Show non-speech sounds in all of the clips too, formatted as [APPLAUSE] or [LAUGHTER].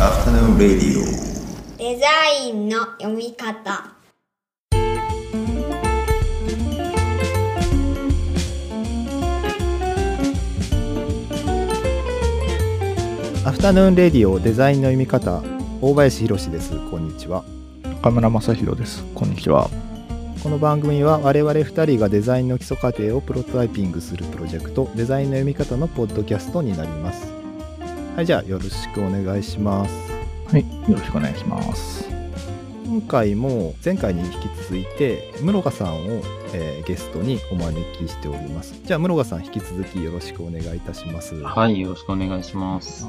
Afternoon Radio. デザインの読み方。アフタヌーンレディオデザインの読み方。大林博です。こんにちは。岡村正宏です。こんにちは。この番組は我々2人がデザインの基礎過程をプロトタイピングするプロジェクトデザインの読み方のポッドキャストになりますはいじゃあよろしくお願いします。はい、よろしくお願いします。今回も前回に引き続いて室賀さんを、えーゲストにお招きしております。じゃあ室賀さん引き続きよろしくお願いいたします。はい、よろしくお願いします。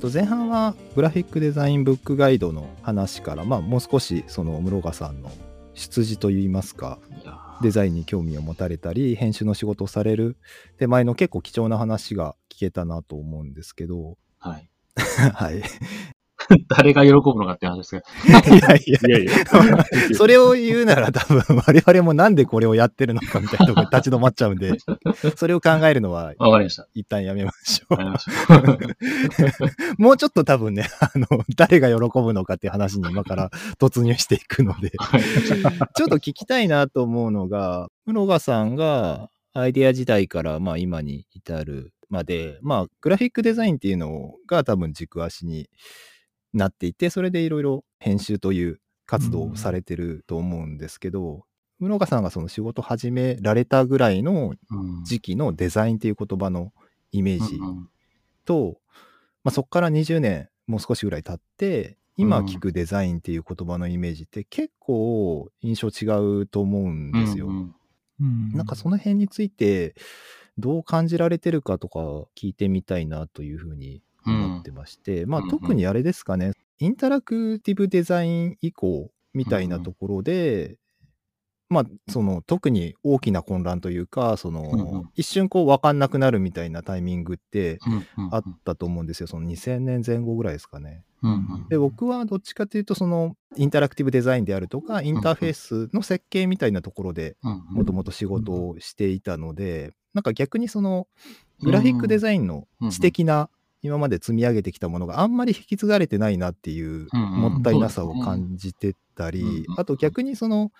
と前半はグラフィックデザインブックガイドの話から、まあ、もう少しその室賀さんの出自といいますか。いやデザインに興味を持たれたり編集の仕事をされる。手前の結構貴重な話が聞けたなと思うんですけど。はい。[LAUGHS] はい [LAUGHS] 誰が喜ぶのかって話ですが。いやいやいやいや。[LAUGHS] それを言うなら多分我々もなんでこれをやってるのかみたいなところに立ち止まっちゃうんで [LAUGHS] それを考えるのはわかりました。一旦やめましょ。うもうちょっと多分ねあの誰が喜ぶのかっていう話に今から突入していくのではいちょっと聞きたいなと思うのが、室賀さんがアイデア時代からまあ今に至るまで、まあグラフィックデザインっていうのが多分軸足になっていて、それでいろいろ編集という活動をされてると思うんですけど、室賀さんがその仕事始められたぐらいのうん。時期のデザインっていう言葉のイメージうんうん。と、まあ、そこから20年もう少しぐらい経って今聞くデザインっていう言葉のイメージって結構印象違うと思うんですよ。うん。なんかその辺についてどう感じられてるかとか聞いてみたいなというふうに思ってまして、まあうんうん。特にあれですかね。インタラクティブデザイン以降みたいなところで、まあその特に大きな混乱というかその、一瞬こう分かんなくなるみたいなタイミングってあったと思うんですよ。その2000年前後ぐらいですかね。で僕はどっちかというとそのインタラクティブデザインであるとかインターフェースの設計みたいなところでうんもともと仕事をしていたので、なんか逆にそのグラフィックデザインの知的な今まで積み上げてきたものがあんまり引き継がれてないなっていうもったいなさを感じてたり、あと逆にその、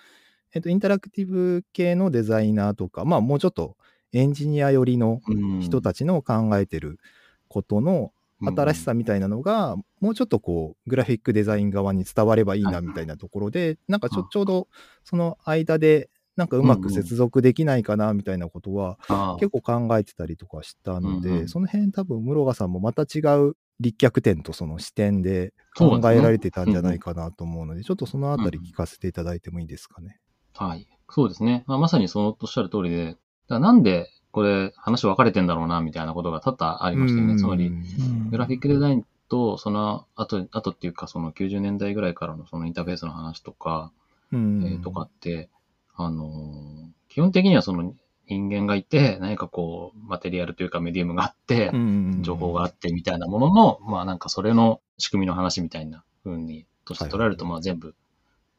えっと、インタラクティブ系のデザイナーとかまあもうちょっとエンジニア寄りのうん人たちの考えてることの新しさみたいなのが、もうちょっとこうグラフィックデザイン側に伝わればいいなみたいなところで、なんかちょはいちょうどその間でなんかうまく接続できないかなみたいなことは結構考えてたりとかしたので、うんうん。その辺多分室賀さんもまた違う立脚点とその視点で考えられてたんじゃないかなと思うので、ちょっとそのあたり聞かせていただいてもいいですかね。はい。そうですね。まあ、まさにそのおっしゃる通りで、だなんでこれ話分かれてんだろうな、みたいなことが多々ありましたよね。つまり、グラフィックデザインと、その後、後っていうか、その90年代ぐらいからのそのインターフェースの話とか、うん。えーとかって、あのー基本的にはその人間がいて、何かこう、マテリアルというかメディウムがあって、情報があってみたいなものの、まあなんかそれの仕組みの話みたいな風に、として取られると、まあ全部、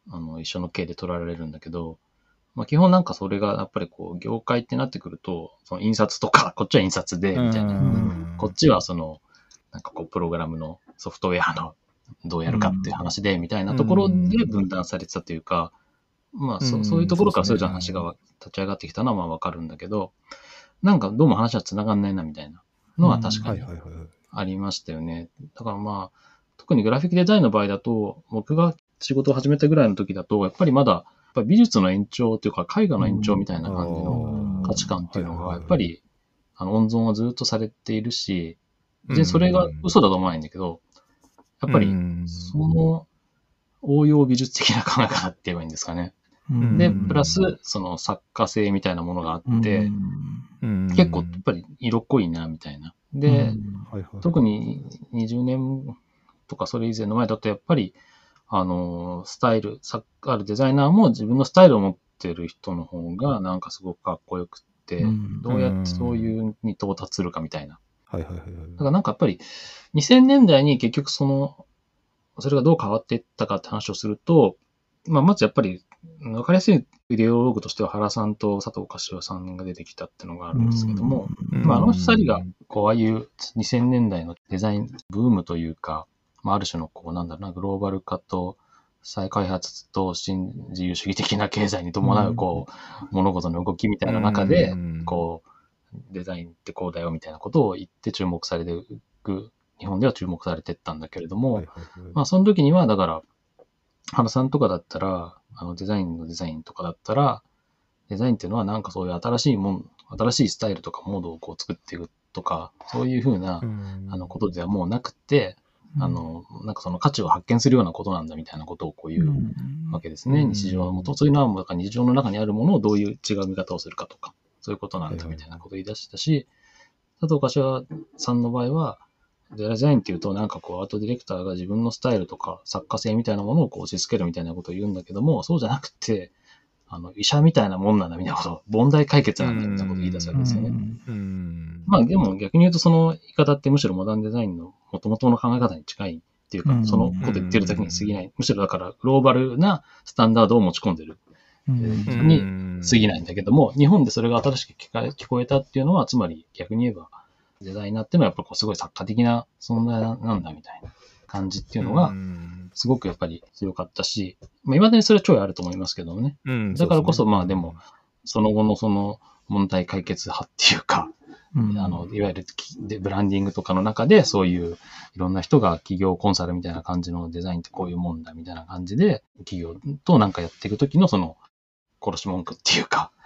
あの、一緒の形で取られるんだけど、まあ基本なんかそれがやっぱりこう、業界ってなってくると、その印刷とか、[LAUGHS] こっちは印刷で、みたいな、こっちはその、なんかこう、プログラムのソフトウェアのどうやるかっていう話で、みたいなところで分断されてたというか、まあそ、そういうところからそそうういう話が立ち上がってきたのはまあわかるんだけど、なんかどうも話は繋がんないなみたいなのは確かに。ありましたよね。だからまあ、特にグラフィックデザインの場合だと、僕が仕事を始めたぐらいの時だと、やっぱりまだ、やっぱり美術の延長というか、絵画の延長みたいな感じの価値観っていうのが、やっぱり、あの、温存はずっとされているし、別にそれが嘘だと思わないんだけど、やっぱり、その応用美術的な考え方って言えばいいんですかね。で、うん。プラス、その作家性みたいなものがあって、うん。結構やっぱり色濃いな、みたいな。で、特に20年とかそれ以前の前だとやっぱり、あの、スタイル、作あるデザイナーも自分のスタイルを持ってる人の方がなんかすごくかっこよくって、うん。どうやってそういうに到達するかみたいな。はいはいはいはい。だからなんかやっぱり2000年代に結局その、それがどう変わっていったかって話をすると、まあまずやっぱりわかりやすいイデオローグとしては原さんと佐藤柏さんが出てきたっていうのがあるんですけども、うん。まあ、あの二人が、こう、ああいう2000年代のデザインブームというか、まあ、ある種の、こう、なんだろうな、グローバル化と再開発と新自由主義的な経済に伴う、こう、物事の動きみたいな中でう、ん。こう、デザインってこうだよみたいなことを言って注目されていく、日本では注目されてったんだけれども、まあ、その時には、だから、原さんとかだったら、あの、デザインのデザインとかだったら、デザインっていうのはなんかそういう新しいもん、新しいスタイルとかモードをこう作っていくとか、そういうふうな、うん。あの、ことではもうなくて、あの、なんかその価値を発見するようなことなんだみたいなことをこう言うわけですね。うん。日常のもと、そういうのはもう日常の中にあるものをどういう違う見方をするかとか、そういうことなんだみたいなことを言い出したし、佐藤柏さんの場合は、デザインっていうと、なんかこう、アートディレクターが自分のスタイルとか作家性みたいなものをこう押し付けるみたいなことを言うんだけども、そうじゃなくて、あの、医者みたいなもんなんだみたいなこと、問題解決なんだみたいなことを言い出すわけですよね。うん。まあでも逆に言うとその言い方ってむしろモダンデザインの元々の考え方に近いっていうかう、ん。そのこと言ってるだけに過ぎない。むしろだからグローバルなスタンダードを持ち込んでるうん。にうん過ぎないんだけども、日本でそれが新しく聞か聞こえたっていうのは、つまり逆に言えばデザイナーっていうのはやっぱこうすごい作家的な存在なんだみたいな感じっていうのがん。すごくやっぱり強かったし、まあ未だにそれは超あると思いますけどもね。うんだからこそまあでも、その後のその問題解決派っていうか、うん。あの、いわゆるきでブランディングとかの中で、そういういろんな人が企業コンサルみたいな感じのデザインってこういうもんだみたいな感じで、企業となんかやっていくときのその、殺し文句っていうか、うん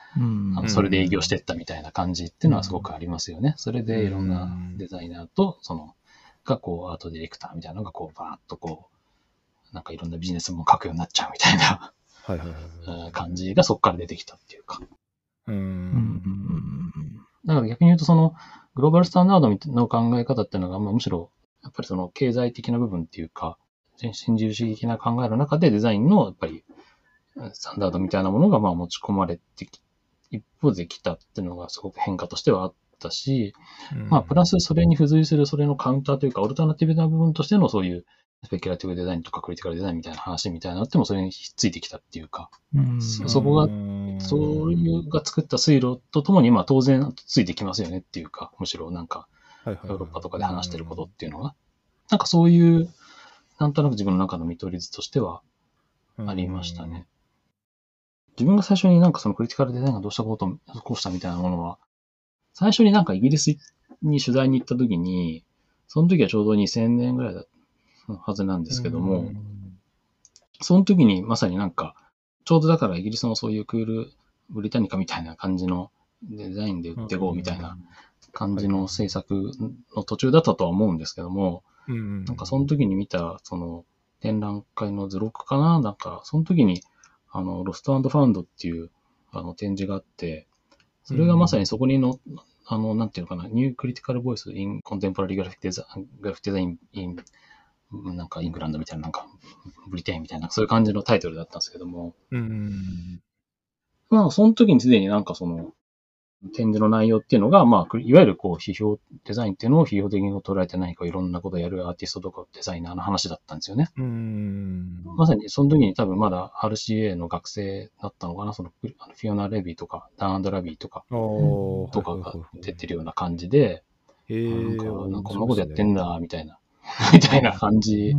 あのそれで営業してったみたいな感じっていうのはすごくありますよね。それでいろんなデザイナーと、その、がこう、アートディレクターみたいなのがこう、バーッとこう、なんかいろんなビジネスも書くようになっちゃうみたいな。はいはいはいうん感じがそこから出てきたっていうか。ううん。んだから逆に言うと、その、グローバルスタンダードの考え方っていうのが、まあ、むしろ、やっぱりその経済的な部分っていうか、新自由主義的な考えの中でデザインの、やっぱり、スタンダードみたいなものが、まあ、持ち込まれてき、一方できたっていうのがすごく変化としてはあったし、まあ、プラスそれに付随するそれのカウンターというか、オルタナティブな部分としてのそういう、スペキュラティブデザインとかクリティカルデザインみたいな話みたいなのってもそれにひっついてきたっていうか、うんそそこがそういうが作った水路とともに、まあ当然ついてきますよねっていうか、むしろなんかヨーロッパとかで話してることっていうのが、なんかそういう、なんとなく自分の中の見取り図としてはありましたね。。自分が最初になんかそのクリティカルデザインがどうしたこと、こうしたみたいなものは、最初になんかイギリスに取材に行った時に、その時はちょうど2000年ぐらいだはずなんですけども、その時にまさになんか、ちょうどだからイギリスのそういうクールブリタニカみたいな感じのデザインで売っていこうみたいな感じの制作の途中だったとは思うんですけども、うん、なんかその時に見た、その展覧会の図録かななんか、その時に、あの、ロストファウンドっていう、あの、展示があって、それがまさにそこにの、あの、なんていうのかな、ニュークリティカルボイスインコンテンポラリーグラフィックデザイン、グラフィックデザインイン、なんかイングランドみたいな、なんか、ブリテンみたいな、そういう感じのタイトルだったんですけども、うん。まあ、その時にすでになんかその、展示の内容っていうのが、まあ、いわゆるこう、批評、デザインっていうのを批評的に捉えて何かいろんなことをやるアーティストとかデザイナーの話だったんですよね。うん。まさにその時に多分まだ RCA の学生だったのかな、そのフィオナ・レビーとか、ダン・ラビーとか、とかが出てるような感じで、なんか、ーなんかこんなことやってんだ、みたいな、[LAUGHS] みたいな感じ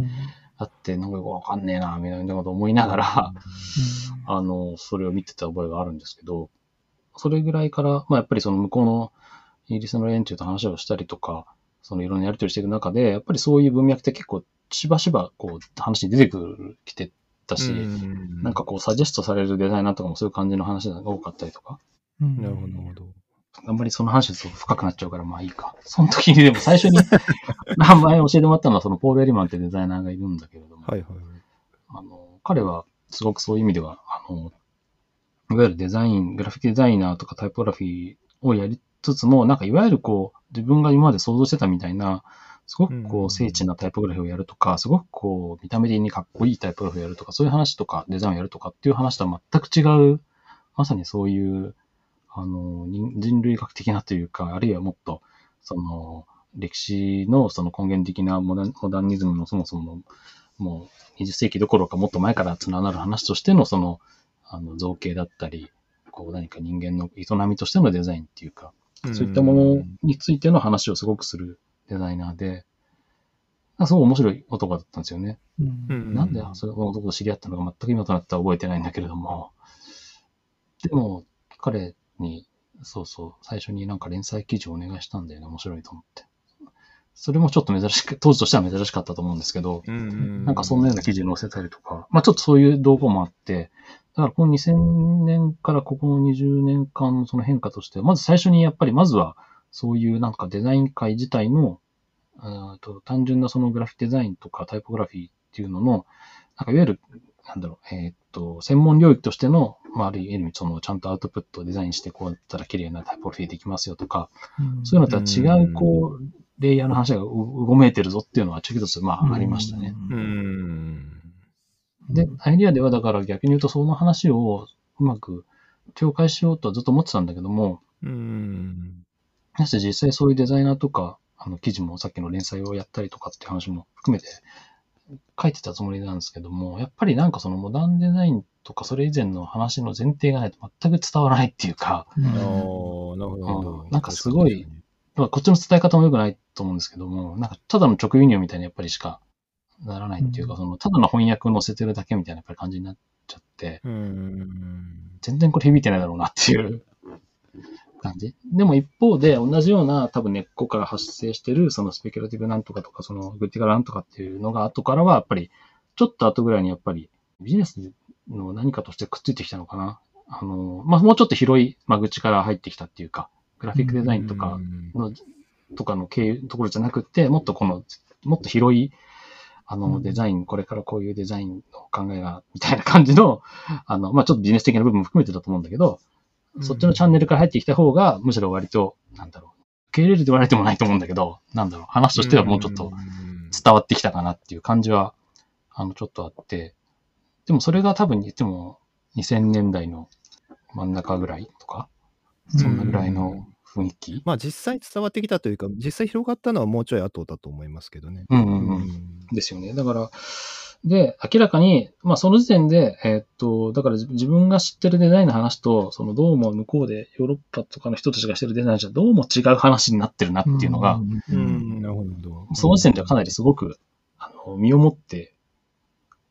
あって、なんかよくわかんねえな、みたいなこと思いながら、あの、それを見てた覚えがあるんですけど、それぐらいから、まあやっぱりその向こうのイギリスの連中と話をしたりとか、そのいろんなやり取りしていく中で、やっぱりそういう文脈って結構しばしばこう話に出てくる、きてたし、うんなんかこうサジェストされるデザイナーとかもそういう感じの話が多かったりとか、うんなるほど、なるほど。あんまりその話すと深くなっちゃうからまあいいか。その時にでも最初に [LAUGHS] 名前教えてもらったのはそのポール・エリマンってデザイナーがいるんだけれども、はいはい。あの、彼はすごくそういう意味では、あの、いわゆるデザイン、グラフィックデザイナーとかタイポグラフィーをやりつつも、なんかいわゆるこう、自分が今まで想像してたみたいな、すごくこう精緻なタイポグラフィーをやるとか、すごくこう、見た目的にかっこいいタイポグラフィーをやるとか、そういう話とか、デザインをやるとかっていう話とは全く違う、まさにそういう、あの、人人類学的なというか、あるいはもっと、その、歴史のその根源的なモダンモダニズムのそもそも、もう20世紀どころかもっと前からつながる話としてのその、あの造形だったり、こう何か人間の営みとしてのデザインっていうか、そういったものについての話をすごくするデザイナーで、すごい面白い男だったんですよね。うんなんでその男と知り合ったのか全く今となっては覚えてないんだけれども。でも、彼に、そうそう、最初になんか連載記事をお願いしたんだよね。面白いと思って。それもちょっと珍しく、当時としては珍しかったと思うんですけど、うんなんかそんなような記事載せたりとか、まあちょっとそういう動向もあって、だからこの2000年からここの20年間のその変化として、まず最初にやっぱりまずはそういうなんかデザイン界自体の、うんと単純なそのグラフィックデザインとかタイポグラフィーっていうのの、なんかいわゆる、なんだろう、えーっと、専門領域としての、まあある意味そのちゃんとアウトプットをデザインしてこうやったら綺麗なタイポグラフィーできますよとか、そういうのとは違う、こう、レイヤーの話がううごめいてるぞっていうのは、ちょっとずつ、まあ、ありましたね。うん。で、アイディアではだから逆に言うとその話をうまく境界しようとはずっと思ってたんだけども、うん。なして実際そういうデザイナーとか、あの記事もさっきの連載をやったりとかっていう話も含めて書いてたつもりなんですけども、やっぱりなんかそのモダンデザインとかそれ以前の話の前提がないと全く伝わらないっていうか、ああ、なるほどん。なんかすごいまあこっちの伝え方も良くないと思うんですけども、なんかただの直輸入みたいにやっぱりしかならないっていうか、うんそのただの翻訳を載せてるだけみたいなやっぱり感じになっちゃって、うん。全然これ響いてないだろうなっていう [LAUGHS] 感じ。でも一方で同じような多分根っこから発生してるそのスペキュラティブなんとかとかそのグッティカルなんとかっていうのが後からはやっぱりちょっと後ぐらいにやっぱりビジネスの何かとしてくっついてきたのかな。あの、まあ、もうちょっと広い間口から入ってきたっていうか、グラフィックデザインとかの、とかの経由ところじゃなくて、もっとこの、もっと広い、あの、うん。デザイン、これからこういうデザインの考えが、みたいな感じの、[LAUGHS] あの、まあ、ちょっとビジネス的な部分も含めてだと思うんだけど、そっちのチャンネルから入ってきた方が、むしろ割と、なんだろう、受け入れると言われてもないと思うんだけど、なんだろう、話としてはもうちょっと伝わってきたかなっていう感じは、あの、ちょっとあって、でもそれが多分言っても2000年代の真ん中ぐらいとか、そんなぐらいの雰囲気？まあ実際伝わってきたというか、実際広がったのはもうちょい後だと思いますけどね。うんうんうん。ですよね。だから、で、明らかに、まあその時点で、えーっと、だから自自分が知ってるデザインの話と、そのどうも向こうでヨーロッパとかの人たちがしてるデザインじゃどうも違う話になってるなっていうのが、うん、なるほど。その時点ではかなりすごく、あの、身をもって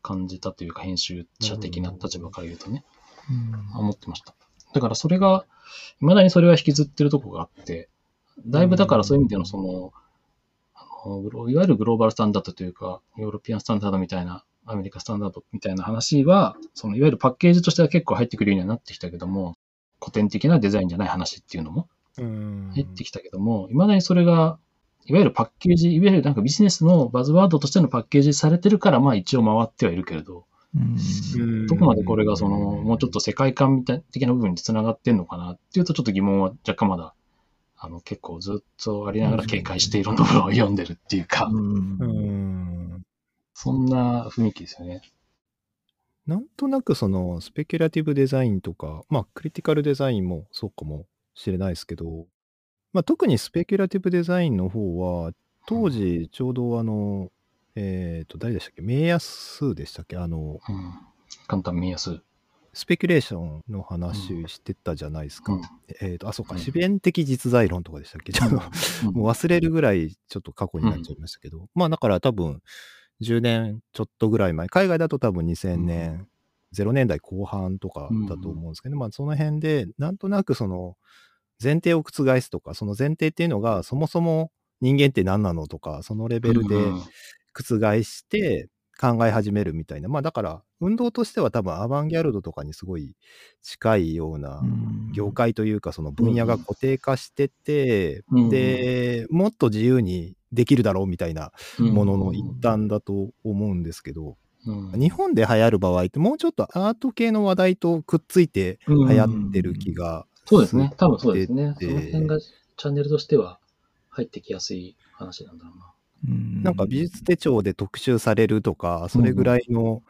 感じたというか、編集者的な立場から言うとね、思ってました。だからそれが、未だにそれは引きずってるとこがあって、だいぶだからそういう意味でのその、あのグロいわゆるグローバルスタンダードというか、ヨーロピアンスタンダードみたいな、アメリカスタンダードみたいな話は、そのいわゆるパッケージとしては結構入ってくるようにはなってきたけども、古典的なデザインじゃない話っていうのもうん。入ってきたけども、未だにそれが、いわゆるパッケージ、いわゆるなんかビジネスのバズワードとしてのパッケージされてるから、まあ一応回ってはいるけれど、うん。どこまでこれがその、もうちょっと世界観みたい的な部分につながってんのかなっていうと、ちょっと疑問は若干まだ、あの、結構ずっとありながら警戒していろんなものを読んでるっていうか、[LAUGHS] うん。そんな雰囲気ですよね。なんとなくそのスペキュラティブデザインとか、まあクリティカルデザインもそうかもしれないですけど、まあ特にスペキュラティブデザインの方は、当時ちょうどあの、えっ、と、誰でしたっけ？名安でしたっけ？あの、うん。簡単見やすい。スペキュレーションの話してたじゃないですか。うん。えっ、と、あ、そうか、うん。自弁的実在論とかでしたっけ？ちょっと、もう忘れるぐらいちょっと過去になっちゃいましたけど、まあだから多分10年ちょっとぐらい前、海外だと多分2000年、0年代後半とかだと思うんですけど、まあその辺でなんとなくその前提を覆すとか、その前提っていうのがそもそも人間って何なのとか、そのレベルでうん覆して考え始めるみたいな。まあだから運動としては多分アバンギャルドとかにすごい近いような業界というかその分野が固定化してて、うんでもっと自由にできるだろうみたいなものの一うん端だと思うんですけど、うん日本で流行る場合ってもうちょっとアート系の話題とくっついて流行ってる気がそうですね。多分そうですね。そでの辺がチャンネルとしては入ってきやすい話なんだろうな。なんか美術手帳で特集されるとか、それぐらいの、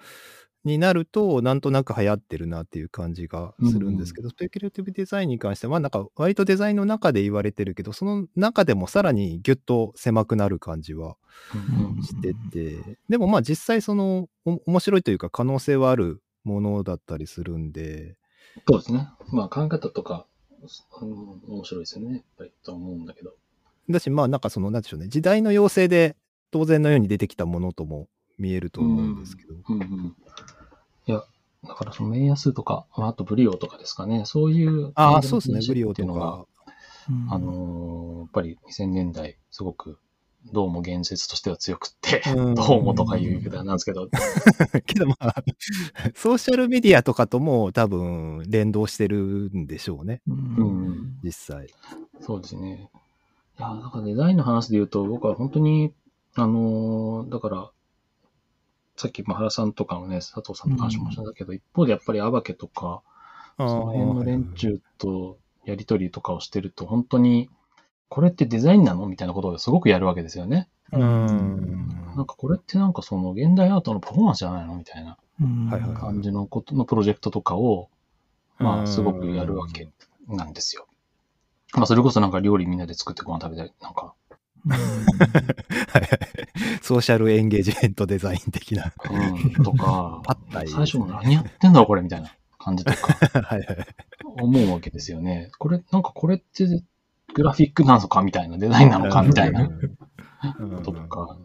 になると、なんとなく流行ってるなっていう感じがするんですけど、スペキュラティブデザインに関しては、まあなんか割とデザインの中で言われてるけど、その中でもさらにギュッと狭くなる感じはうんしてて、でもまあ実際そのお面白いというか可能性はあるものだったりするんで、そうですね。まあ考え方とか、うん面白いですよね。やっぱりとは思うんだけど。だしまあなんかそのなんでしょうね、時代の要請で当然のように出てきたものとも見えると思うんですけど。うんうん、いや、だからそのメイヤスとか、あとブリオとかですかね、そういうああ、そうですね、ブリオっていうのが、あのー、やっぱり2000年代、すごくどうも言説としては強くって、どうもとかいう言い方なんですけど。[LAUGHS] けどまあ、[LAUGHS] ソーシャルメディアとかとも多分連動してるんでしょうね。うん、実際。そうですね。いや、だからデザインの話で言うと、僕は本当に、あのー、だから、さっき原さんとかのね、佐藤さんの話もしたんだけど、うん、一方でやっぱりアバケとか、その辺の連中とやりとりとかをしてると、本当に、これってデザインなの？みたいなことをすごくやるわけですよね。うん。なんかこれってなんかその現代アートのパフォーマンスじゃないの？みたいな感じのことのプロジェクトとかを、まあすごくやるわけなんですよ。まあそれこそなんか料理みんなで作ってご飯食べたり、なんか。[LAUGHS] ソーシャルエンゲージメントデザイン的な。うん、とか、最初何やってんだろこれみたいな感じとか、はいはい、思うわけですよね。これ、なんかこれってグラフィックなのかみたいな、デザインなのかみたいなこととか。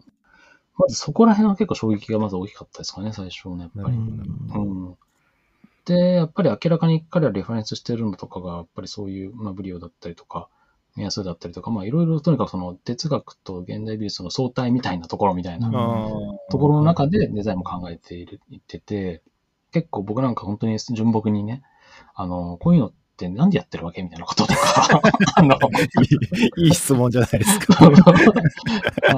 まずそこら辺は結構衝撃がまず大きかったですかね、最初ね、やっぱり。うん。で、やっぱり明らかに彼はレファレンスしてるのとかが、やっぱりそういう、まあ、ブリオだったりとか、目安だったりとか、まあいろいろとにかくその哲学と現代美術の相対みたいなところみたいなところの中でデザインも考えている、言ってて、結構僕なんか本当に純朴にね、あの、こういうのってなんでやってるわけみたいなこととか、[LAUGHS] あのいい質問じゃないですか。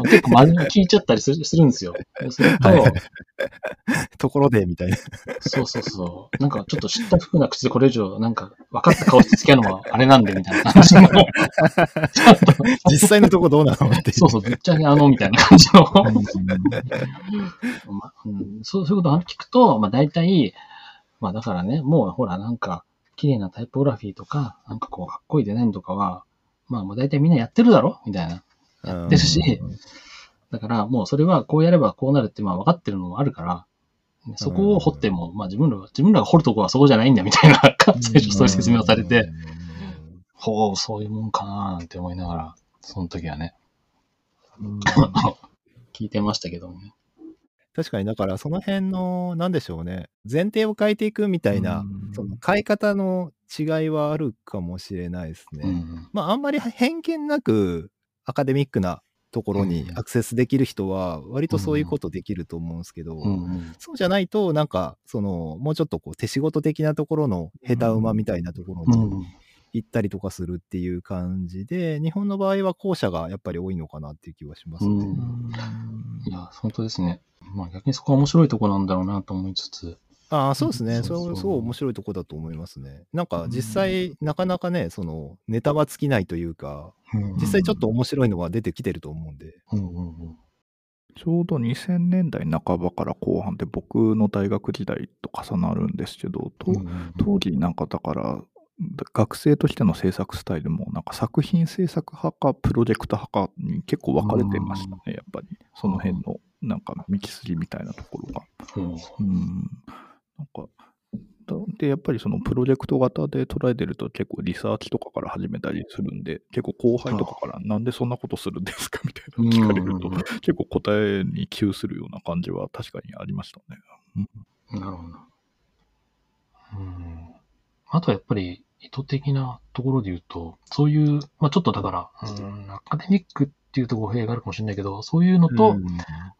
結構真面目に聞いちゃったりするするんですよ。すると、はい、[LAUGHS] ところで、みたいな。そうそうそう。なんかちょっと知った服な口でこれ以上、なんか分かった顔して付き合うのもあれなんで、みたいな感じの。[LAUGHS] 実際のとこどうなのって。そうそう、ぶっちゃけあの、みたいな感じの。まうん、そうそういうことを聞くと、まあ大体、まあだからね、もうほらなんか、綺麗なタイポグラフィーとか、なんかこう、かっこいいデザインとかは、まあ、もう大体みんなやってるだろ？みたいな。やってるし、だからもうそれはこうやればこうなるってまあ分かってるのもあるから、そこを掘っても、まあ自分らが、自分らが掘るとこはそこじゃないんだみたいな、[LAUGHS] 最初そういう説明をされて、ほう、そういうもんかななんて思いながら、その時はね、[LAUGHS] 聞いてましたけどね。確かに、だからその辺の、なんでしょうね、前提を変えていくみたいな、その変え方の違いはあるかもしれないですね。まあ、あんまり偏見なくアカデミックなところにアクセスできる人は、割とそういうことできると思うんですけど、そうじゃないと、なんか、その、もうちょっとこう手仕事的なところの下手馬みたいなところに行ったりとかするっていう感じで、日本の場合は後者がやっぱり多いのかなっていう気はしますね。いや、本当ですね。まあ逆にそこは面白いとこなんだろうなと思いつつ。ああ、そうですね。それすごい面白いとこだと思いますね。なんか実際、なかなかね、そのネタは尽きないというか、実際ちょっと面白いのが出てきてると思うんで。ちょうど2000年代半ばから後半で僕の大学時代と重なるんですけど、当時なんかだから学生としての制作スタイルもなんか作品制作派かプロジェクト派かに結構分かれてましたね、やっぱり。その辺のなんか道筋みたいなところが。うん。なんか、で、やっぱりそのプロジェクト型で捉えてると結構リサーチとかから始めたりするんで、結構後輩とかからなんでそんなことするんですかみたいな聞かれると、結構答えに窮するような感じは確かにありましたね。うん、なるほど。うん。あとはやっぱり意図的なところで言うと、そういう、まあちょっとだから、うん、アカデミックっていうと語弊があるかもしれないけど、そういうのと、も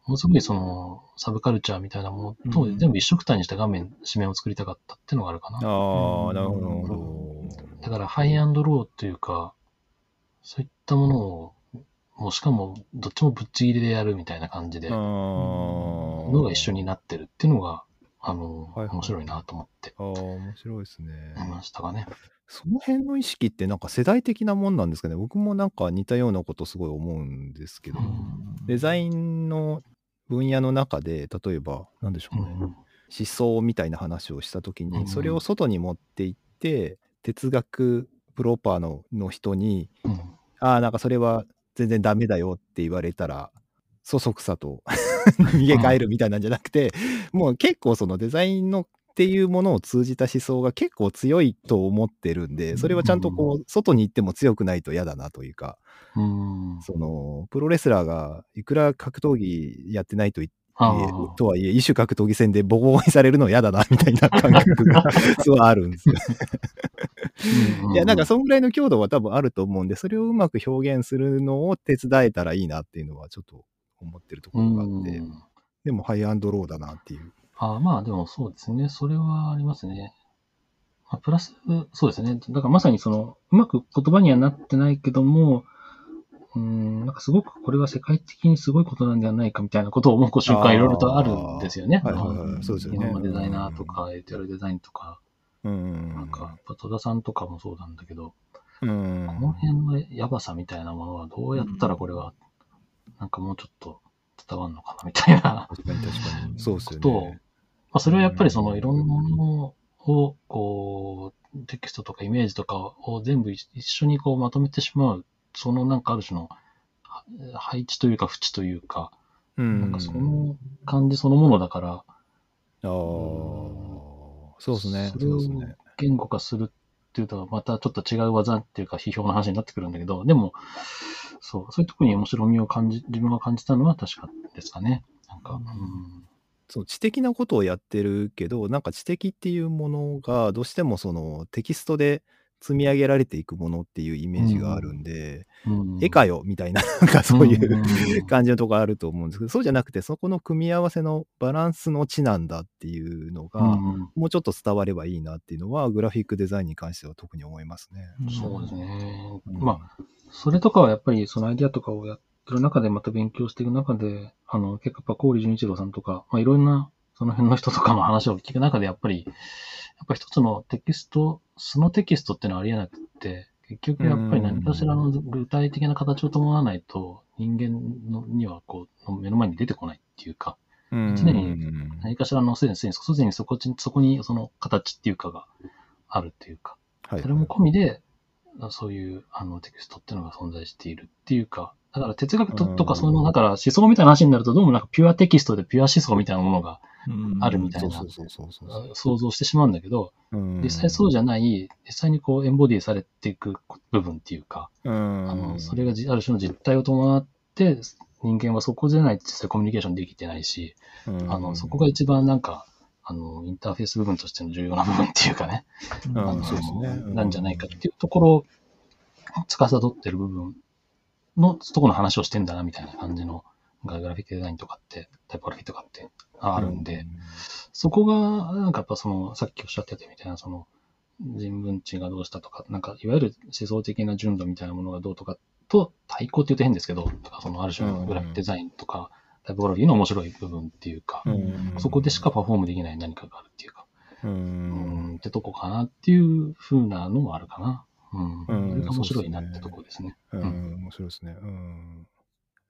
のすごいその、サブカルチャーみたいなものと、全部一色体にした画面、紙面を作りたかったっていうのがあるかな。ああ、なるほど。だから、ハイアンドローっていうか、そういったものを、もうしかも、どっちもぶっちぎりでやるみたいな感じで、のが一緒になってるっていうのが、あの、はいはい、面白いなと思って。ああ、面白いですね。思いましたかね。その辺の意識ってなんか世代的なもんなんですかね。僕もなんか似たようなことすごい思うんですけど、デザインの分野の中で、例えば、なんでしょうね、思想みたいな話をした時に、それを外に持っていって、哲学プロパーのの人に、ああ、なんかそれは全然ダメだよって言われたら、そそくさと [LAUGHS] 逃げ帰るみたいなんじゃなくて、もう結構そのデザインのっていうものを通じた思想が結構強いと思ってるんで、それはちゃんとこう、外に行っても強くないと嫌だなというか、うん。その、プロレスラーがいくら格闘技やってないと言って、とはいえ、異種格闘技戦でボコボコにされるの嫌だな、みたいな感覚がすごいあるんですよ。いや、なんかそんぐらいの強度は多分あると思うんで、それをうまく表現するのを手伝えたらいいなっていうのはちょっと思ってるところがあって、でもハイアンドローだなっていう。あまあでもそうですね。それはありますね。まあ、プラス、そうですね。だからまさにその、うまく言葉にはなってないけども、うん、なんかすごくこれは世界的にすごいことなんではないかみたいなことを思う瞬間いろいろとあるんですよね。はいはいはい、そうですよね。日本のデザイナーとか、エテルデザインとか、うん、なんか、戸田さんとかもそうなんだけど、うん、この辺のやばさみたいなものはどうやったらこれは、なんかもうちょっと伝わるのかなみたいな。確かに確かに。そうですよね。まあ、それはやっぱりそのいろんなものを、こう、テキストとかイメージとかを全部一緒にこうまとめてしまう、そのなんかある種の配置というか縁というか、うん、なんかその感じそのものだから、ああ、そうですね。それを言語化するっていうと、またちょっと違う技っていうか批評の話になってくるんだけど、でも、そう、そういうとこに面白みを感じ、自分が感じたのは確かですかね。なんか、うん、そう知的なことをやってるけどなんか知的っていうものがどうしてもそのテキストで積み上げられていくものっていうイメージがあるんで、うん、絵かよみたいななんかそういう感じのとこあると思うんですけどそうじゃなくてそこの組み合わせのバランスの知なんだっていうのが、もうちょっと伝わればいいなっていうのはグラフィックデザインに関しては特に思いますね。そうですね。まあそれとかはやっぱりそのアイディアとかをやってる中でまた勉強していく中で、あの、結構やっぱ郡淳一郎さんとか、まあいろんなその辺の人とかの [LAUGHS] 話を聞く中でやっぱり、やっぱ一つのテキスト、そのテキストっていうのはありえなくて、結局やっぱり何かしらの具体的な形を伴わないと人間のにはこう目の前に出てこないっていうか、常に何かしらのすでにすでにそこそこにその形っていうかがあるっていうか、それも込みでそういうあのテキストっていうのが存在しているっていうか、だから哲学とかその、だから思想みたいな話になると、どうもなんかピュアテキストでピュア思想みたいなものがあるみたいな想像してしまうんだけど、実際そうじゃない、実際にこうエンボディされていく部分っていうか、あのそれがある種の実態を伴って、人間はそこじゃないと実際コミュニケーションできてないし、あのそこが一番なんか、あの、インターフェース部分としての重要な部分っていうかね、そうですね。なんじゃないかっていうところを司ってる部分のとこの話をしてんだなみたいな感じのグラフィックデザインとかって、タイポグラフィーとかってあるんで、そこが、なんかやっぱその、さっきおっしゃってたみたいな、その、人文知がどうしたとか、なんか、いわゆる思想的な純度みたいなものがどうとかと対抗って言うと変ですけど、とかそのある種のグラフィックデザインとか、タイポグラフィーの面白い部分っていうか、そこでしかパフォームできない何かがあるっていうか、うん、ってとこかなっていうふうなのもあるかな。うん。それが面白いなってとこですね。うん、面白いですね。うん。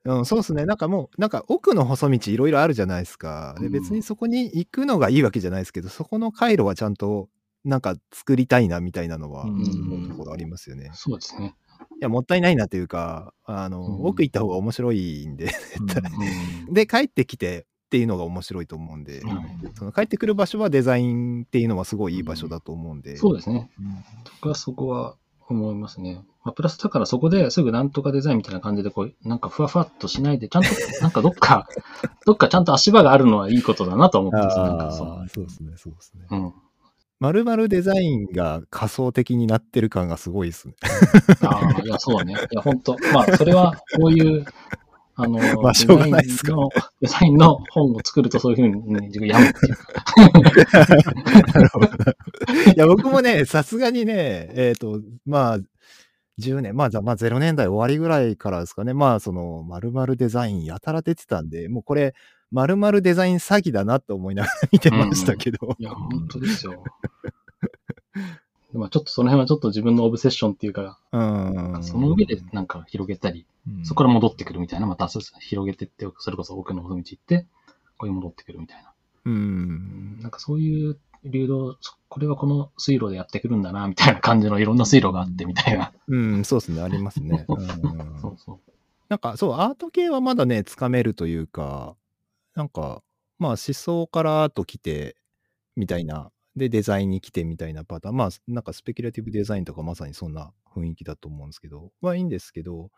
うん、そうですね。なんかもう、なんか奥の細道いろいろあるじゃないですか。で、別にそこに行くのがいいわけじゃないですけど、そこの回路はちゃんと、なんか作りたいなみたいなのは、思うところありますよね。そうですね。いや、もったいないなというか、あの、奥行った方が面白いんで、[LAUGHS] 絶対。で、帰ってきてっていうのが面白いと思うんで、その帰ってくる場所はデザインっていうのはすごいいい場所だと思うんで。そうですね。僕はそこは思いますね。まあ、プラスだからそこですぐなんとかデザインみたいな感じで、こう、なんかふわふわっとしないで、ちゃんと、[LAUGHS] なんかどっか、どっかちゃんと足場があるのはいいことだなと思ってます。なんかそうそうですね、そうですね。うん。まるまるデザインが仮想的になってる感がすごいですね。ああ、いや、そうだね。いや、本当まあ、それは、こういう、あの、[LAUGHS] まあ、しょうがないですか。デザインの本を作るとそういうふうに、ね、自分やむっていうか。なるほど。いや、僕もね、さすがにね、えっ、ー、と、まあ、10年、まあ、まあ、0年代終わりぐらいからですかね、まあ、その、〇〇デザインやたら出てたんで、もうこれ、〇〇デザイン詐欺だなと思いながら見てましたけど。うん、いや、本当ですよ。まあちょっとその辺はちょっと自分のオブセッションっていうか、うん、その上でなんか広げたり、うん、そこから戻ってくるみたいな、また広げてって、それこそ奥の細道行って、ここに戻ってくるみたいな。うん。なんかそういう流動、これはこの水路でやってくるんだな、みたいな感じのいろんな水路があってみたいな。うん、そうですね、ありますね。うん、[LAUGHS] そうそう。なんかそう、アート系はまだね、つかめるというか、なんか、まあ思想からアート来て、みたいな。で、デザインに来てみたいなパターン。まあ、なんかスペキュラティブデザインとかまさにそんな雰囲気だと思うんですけど、まあいいんですけど、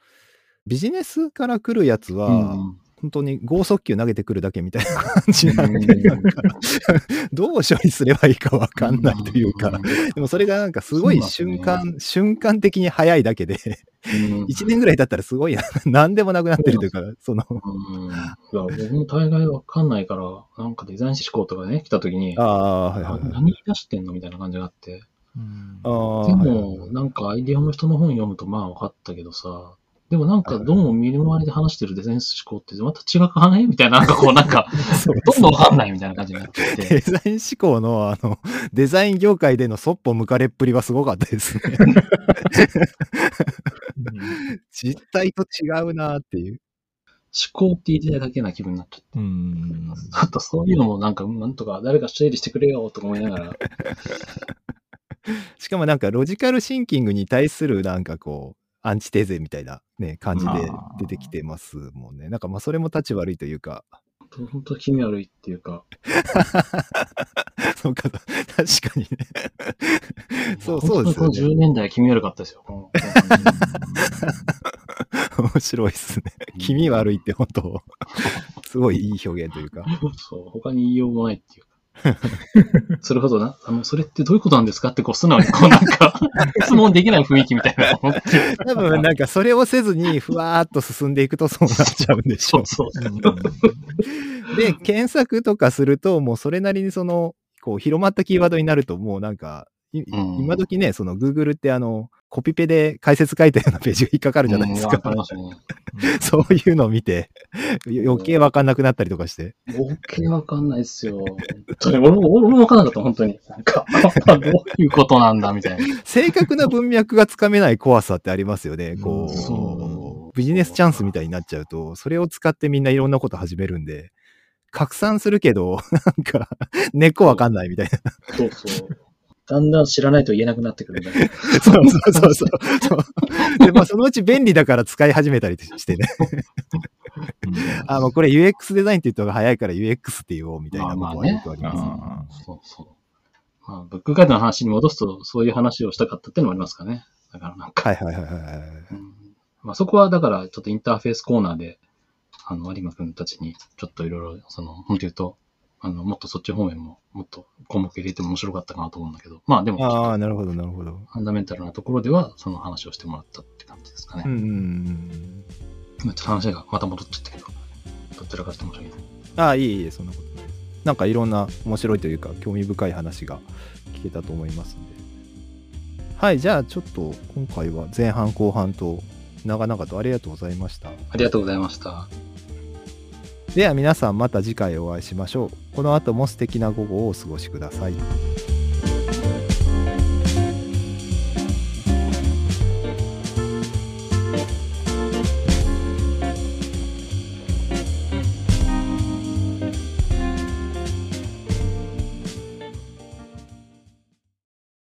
ビジネスから来るやつは、うん本当に剛速球投げてくるだけみたいな感じなんで、なんかどう処理すればいいかわかんないというか、でもそれがなんかすごい瞬間、瞬間的に早いだけで1年ぐらい経ったらすごい何でもなくなってるというか、その。いや、僕も大概わかんないから、なんかデザイン思考とかね、来た時に、ああ、はいはい、何出してんのみたいな感じがあって。でも、なんかアイディアの人の本読むとまあ分かったけどさ、でもなんかどうも身の回りで話してるデザイン思考ってまた違くはない？みたいな、なんかこうなんか、[LAUGHS] どんどんわかんないみたいな感じになってて。デザイン思考のあの、デザイン業界でのそっぽ向かれっぷりはすごかったですね。[LAUGHS] 実態と違うなっていう。思考って言いたいだけな気分になっちゃって。うん。あとそういうのもなんか、なんとか誰か整理してくれよとか思いながら。[LAUGHS] しかもなんかロジカルシンキングに対するなんかこう、アンチテーゼみたいなね、感じで出てきてますもんね。なんかまあそれも立ち悪いというか。本当気味悪いっていうか。[LAUGHS] そうか、確かにね。そうそうですよ、ね。この10年代気味悪かったですよ。[LAUGHS] 面白いですね。気味悪いって本当、すごいいい表現というか。[LAUGHS] そう、他に言いようもないっていう [LAUGHS] それほどな、あの、それってどういうことなんですかってこう、素直にこうなんか、[LAUGHS] 質問できない雰囲気みたいな。多分なんかそれをせずに、ふわーっと進んでいくとそうなっちゃうんでしょう。[LAUGHS] そうそうで、検索とかすると、もうそれなりにその、こう、広まったキーワードになると、もうなんか、今時ね、その Google ってあの、コピペで解説書いたようなページが引っかかるじゃないですか。ね、そういうのを見て、余計わかんなくなったりとかして。余計わかんないっすよ。俺も、俺もわかんなかった、本当に。なんか、どういうことなんだ、みたいな。正確な文脈がつかめない怖さってありますよね。こう、ビジネスチャンスみたいになっちゃうと、それを使ってみんないろんなこと始めるんで、拡散するけど、なんか、根っこわかんないみたいな。そうそう。だんだん知らないと言えなくなってくる [LAUGHS] そうそうそうそう。[LAUGHS] で、まあそのうち便利だから使い始めたりしてね。[LAUGHS] あ、もうこれ UX デザインって言った方が早いから UX って言おうみたいなことはよくあります、ね。まあ、そうそう。まあ、ブックガイドの話に戻すと、そういう話をしたかったっていうのもありますかね。だからなんか。はいはいはいはい、うん。まあそこはだから、ちょっとインターフェースコーナーで、あの、有馬くんたちに、ちょっといろいろ、その、本当言うと、あの、もっとそっち方面も、もっと項目入れても面白かったかなと思うんだけど、まあでも、ああ、なるほど、なるほど。ファンダメンタルなところでは、その話をしてもらったって感じですかね。うん。ちょっと話がまた戻っちゃったけど、どちらかして申し訳ない。ああ、いえいえ、そんなことないです。なんかいろんな面白いというか、興味深い話が聞けたと思いますんで。はい、じゃあちょっと今回は前半後半と長々とありがとうございました。ありがとうございました。では皆さんまた次回お会いしましょう。この後も素敵な午後をお過ごしください。